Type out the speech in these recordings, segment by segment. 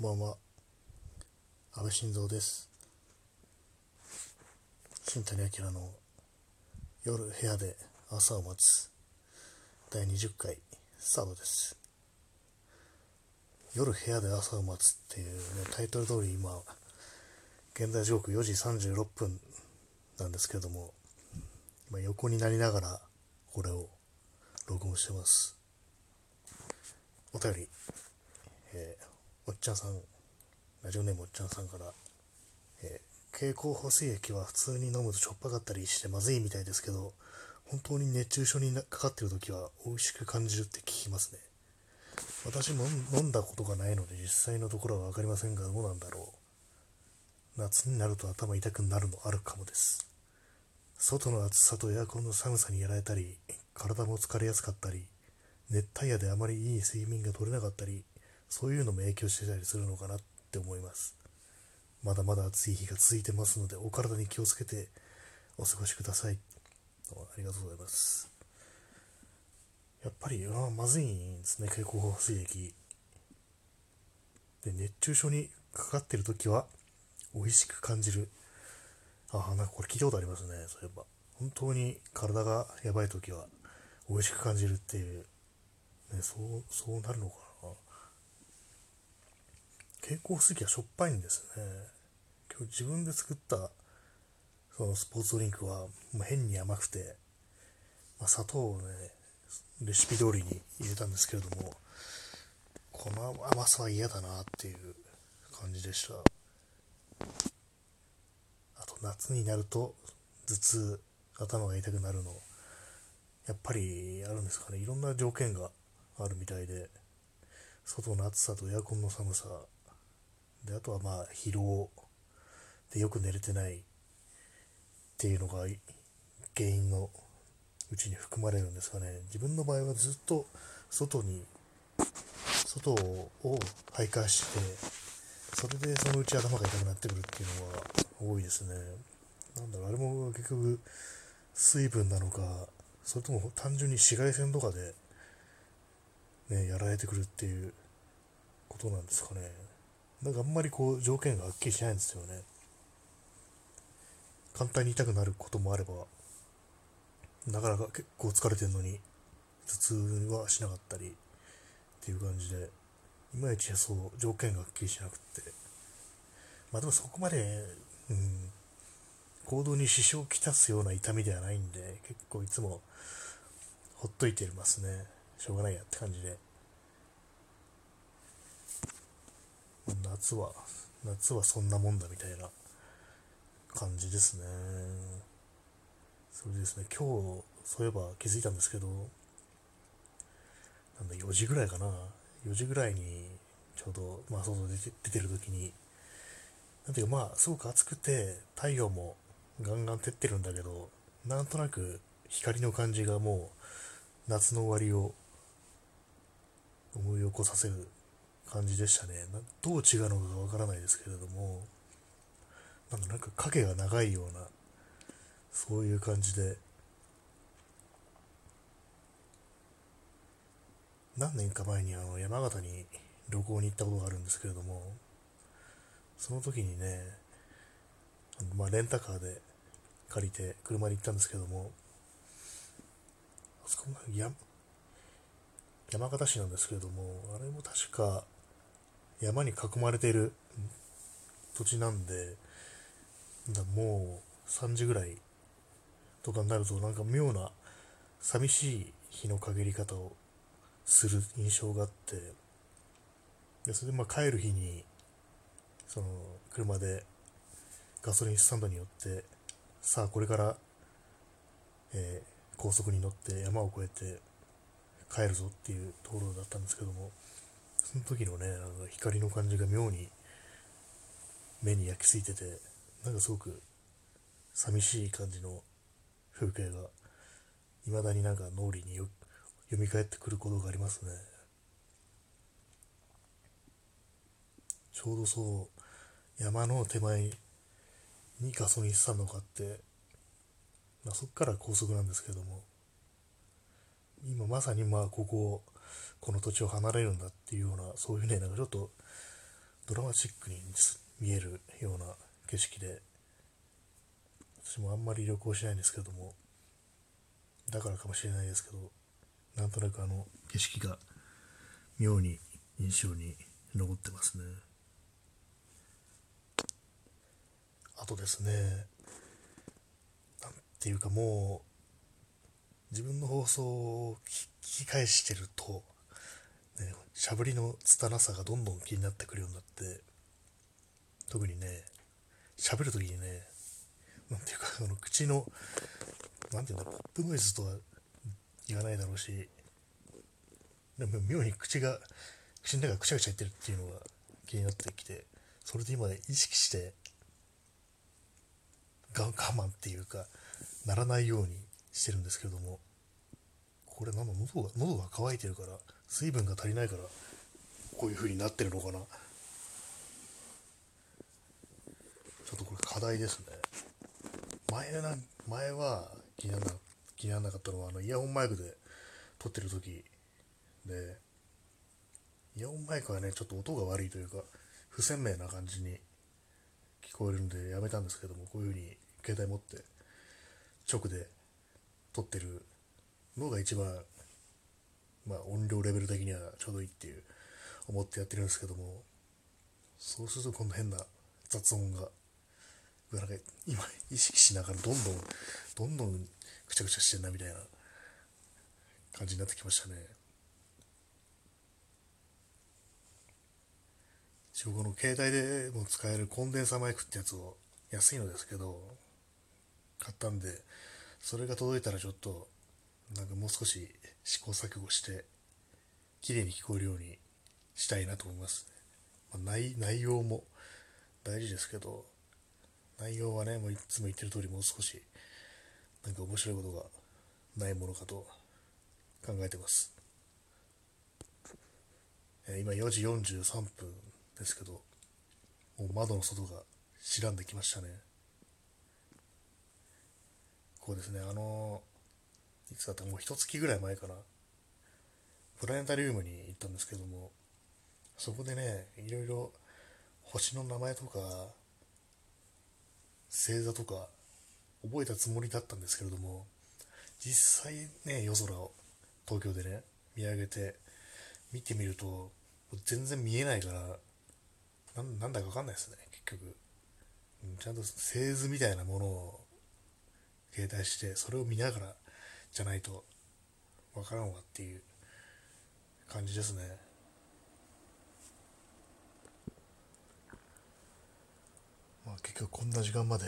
こんばんは。安倍晋三です。新谷明の夜部屋で朝を待つ第20回スタートです。夜部屋で朝を待つっていうね、タイトル通り今、現在時刻4時36分なんですけれども、まあ、横になりながらこれを録音してます。お便り、えーおっちゃんさん、ラジオネームおっちゃんさんから、えー経口補水液は普通に飲むとしょっぱかったりしてまずいみたいですけど、本当に熱中症にかかってる時は美味しく感じるって聞きますね。私も飲んだことがないので実際のところは分かりませんがどうなんだろう。夏になると頭痛くなるのあるかもです。外の暑さとエアコンの寒さにやられたり、体も疲れやすかったり、熱帯夜であまりいい睡眠が取れなかったり、そういうのも影響してたりするのかなって思います。まだまだ暑い日が続いてますので、お体に気をつけてお過ごしください。ありがとうございます。やっぱり、あまずいんですね、経口補水液。で、熱中症にかかってる時は、美味しく感じる。ああ、なんかこれ聞いたことありますね、そういえば。本当に体がやばい時は、美味しく感じるっていう、ね、そう、そうなるのかな。蛍光水液はしょっぱいんですね。今日自分で作ったそのスポーツドリンクはまあ変に甘くて、まあ、砂糖をね、レシピ通りに入れたんですけれども、この甘さは嫌だなっていう感じでした。あと夏になると頭痛、頭が痛くなるの、やっぱりあるんですかね。いろんな条件があるみたいで、外の暑さとエアコンの寒さであとはまあ疲労でよく寝れてないっていうのが原因のうちに含まれるんですかね。自分の場合はずっと外に外を徘徊してそれでそのうち頭が痛くなってくるっていうのは多いですね。なんだろうあれも結局水分なのかそれとも単純に紫外線とかでねやられてくるっていうことなんですかね。なんかあんまりこう条件がはっきりしないんですよね。簡単に痛くなることもあれば、なかなか結構疲れてるのに頭痛はしなかったりっていう感じで、いまいちそう条件がはっきりしなくって。まあでもそこまで、うん、行動に支障をきたすような痛みではないんで、結構いつもほっといていますね。しょうがないやって感じで。夏は夏はそんなもんだみたいな感じですね。それですね今日そういえば気づいたんですけどなんだ4時ぐらいかな。4時ぐらいにちょうどまあ外出て出てる時になんていうかまあすごく暑くて太陽もガンガン照ってるんだけどなんとなく光の感じがもう夏の終わりを思い起こさせる感じでしたね。どう違うのかわからないですけれども、なんかなんか影が長いような、そういう感じで、何年か前にあの山形に旅行に行ったことがあるんですけれども、その時にね、まあ、レンタカーで借りて車で行ったんですけども、あそこ山山形市なんですけれども、あれも確か山に囲まれている土地なんで、もう3時ぐらいとかになるとなんか妙な寂しい日の陰り方をする印象があって、でそれでまあ帰る日に、その車でガソリンスタンドに寄って、さあこれから、えー高速に乗って山を越えて帰るぞっていうところだったんですけども、その時のね、なんか光の感じが妙に目に焼き付いてて、なんかすごく寂しい感じの風景が、未だになんか脳裏によ蘇ってくることがありますね。ちょうどそう、山の手前にガソリンスタンドがあって、まあ、そこから高速なんですけども、今まさにまあここ、この土地を離れるんだっていうような、そういうね、なんかちょっとドラマチックに見えるような景色で私もあんまり旅行しないんですけどもだからかもしれないですけどなんとなくあの景色が妙に印象に残ってますね。あとですねなんていうかもう自分の放送を聞き返してるとね、しゃぶりの拙さがどんどん気になってくるようになって特にね喋る時にねなんていうかその口のなんていうんだポップノイズとは言わないだろうしでも妙に口が口の中がくちゃくちゃいってるっていうのが気になってきてそれで今、ね、意識して我慢っていうかならないようにしてるんですけれどもこれなんだ喉が喉が渇いてるから水分が足りないからこういう風になってるのかな。ちょっとこれ課題ですね。前な前は気にならな気にならなかったのはあのイヤホンマイクで撮ってる時でイヤホンマイクはねちょっと音が悪いというか不鮮明な感じに聞こえるんでやめたんですけどもこういう風に携帯持って直で撮ってるのが一番まあ、音量レベル的にはちょうどいいっていう思ってやってるんですけどもそうするとこんな変な雑音が今意識しながらどんどんどんどんくちゃくちゃしてんなみたいな感じになってきましたね。一応この携帯でも使えるコンデンサーマイクってやつを安いのですけど買ったんでそれが届いたらちょっとなんかもう少し試行錯誤して綺麗に聞こえるようにしたいなと思います、まあ、内内容も大事ですけど内容はねもういつも言ってる通りもう少しなんか面白いことがないものかと考えてます。今4時43分ですけどもう窓の外が白んできましたね。こうですねあのいつだったかもう一月ぐらい前かな。プラネタリウムに行ったんですけどもそこでねいろいろ星の名前とか星座とか覚えたつもりだったんですけれども実際ね夜空を東京でね見上げて見てみると全然見えないからなんだか分かんないですね結局。ちゃんと製図みたいなものを携帯してそれを見ながらじゃないと分からんわっていう感じですね。まあ結局こんな時間まで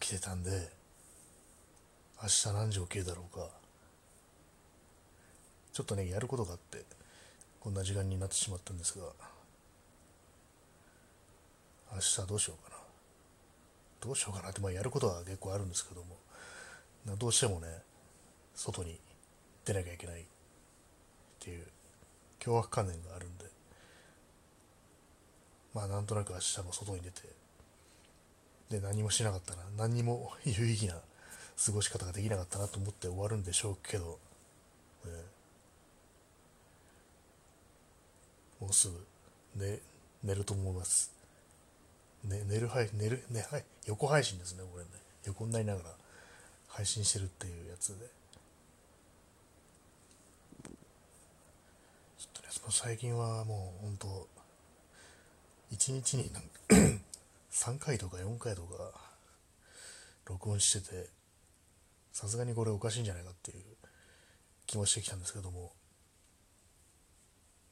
起きてたんで明日何時起きるだろうか。ちょっとねやることがあってこんな時間になってしまったんですが明日どうしようかな。どうしようかなってまあやることは結構あるんですけども。どうしてもね外に出なきゃいけないっていう凶悪観念があるんで。まあなんとなく明日も外に出てで何もしなかったな何も有意義な過ごし方ができなかったなと思って終わるんでしょうけど、ね、もうすぐ寝寝ると思います、ね、寝る配寝る、ね、はい、横配信ですねこれね。横になりながら配信してるっていうやつで。ちょっとねその最近はもう本当1日になんか 3回とか4回とか録音しててさすがにこれおかしいんじゃないかっていう気もしてきたんですけども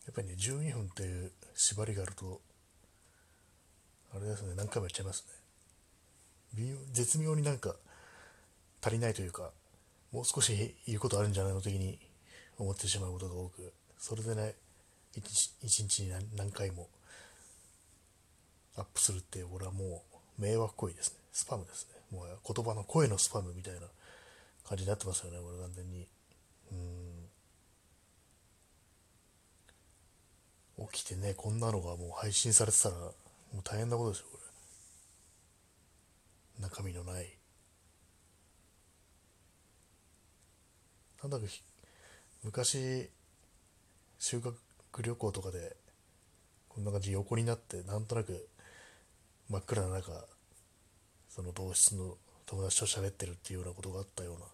やっぱりね12分っていう縛りがあるとあれですね何回もやっちゃいますね。絶妙になんか足りないというかもう少し言うことあるんじゃないの的に思ってしまうことが多くそれでね一日に何回もアップするって俺はもう迷惑行為ですね。スパムですね。もう言葉の声のスパムみたいな感じになってますよね俺完全に。うん。起きてねこんなのがもう配信されてたらもう大変なことですよこれ。中身のない。なんだか昔修学旅行とかでこんな感じ横になってなんとなく真っ暗な中その同室の友達と喋ってるっていうようなことがあったような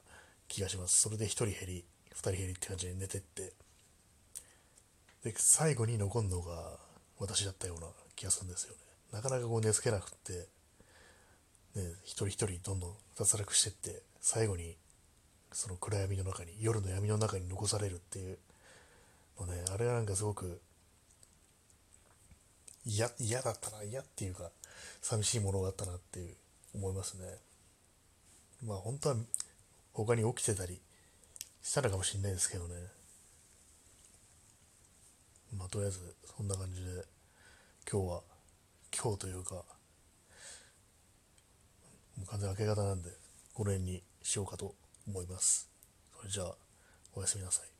気がします。それで1人減り2人減りって感じで寝てって。で最後に残るのが私だったような気がするんですよね。なかなかこう寝つけなくってね、一人一人どんどん脱落してって最後にその暗闇の中に夜の闇の中に残されるっていうのねあれはなんかすごく嫌嫌だったな嫌っていうか寂しいものがあったなっていう思いますね。まあ本当は他に起きてたりしたのかもしれないですけどね。まあとりあえずそんな感じで今日は今日というかもう完全明け方なんでこの辺にしようかと思います。それじゃあおやすみなさい。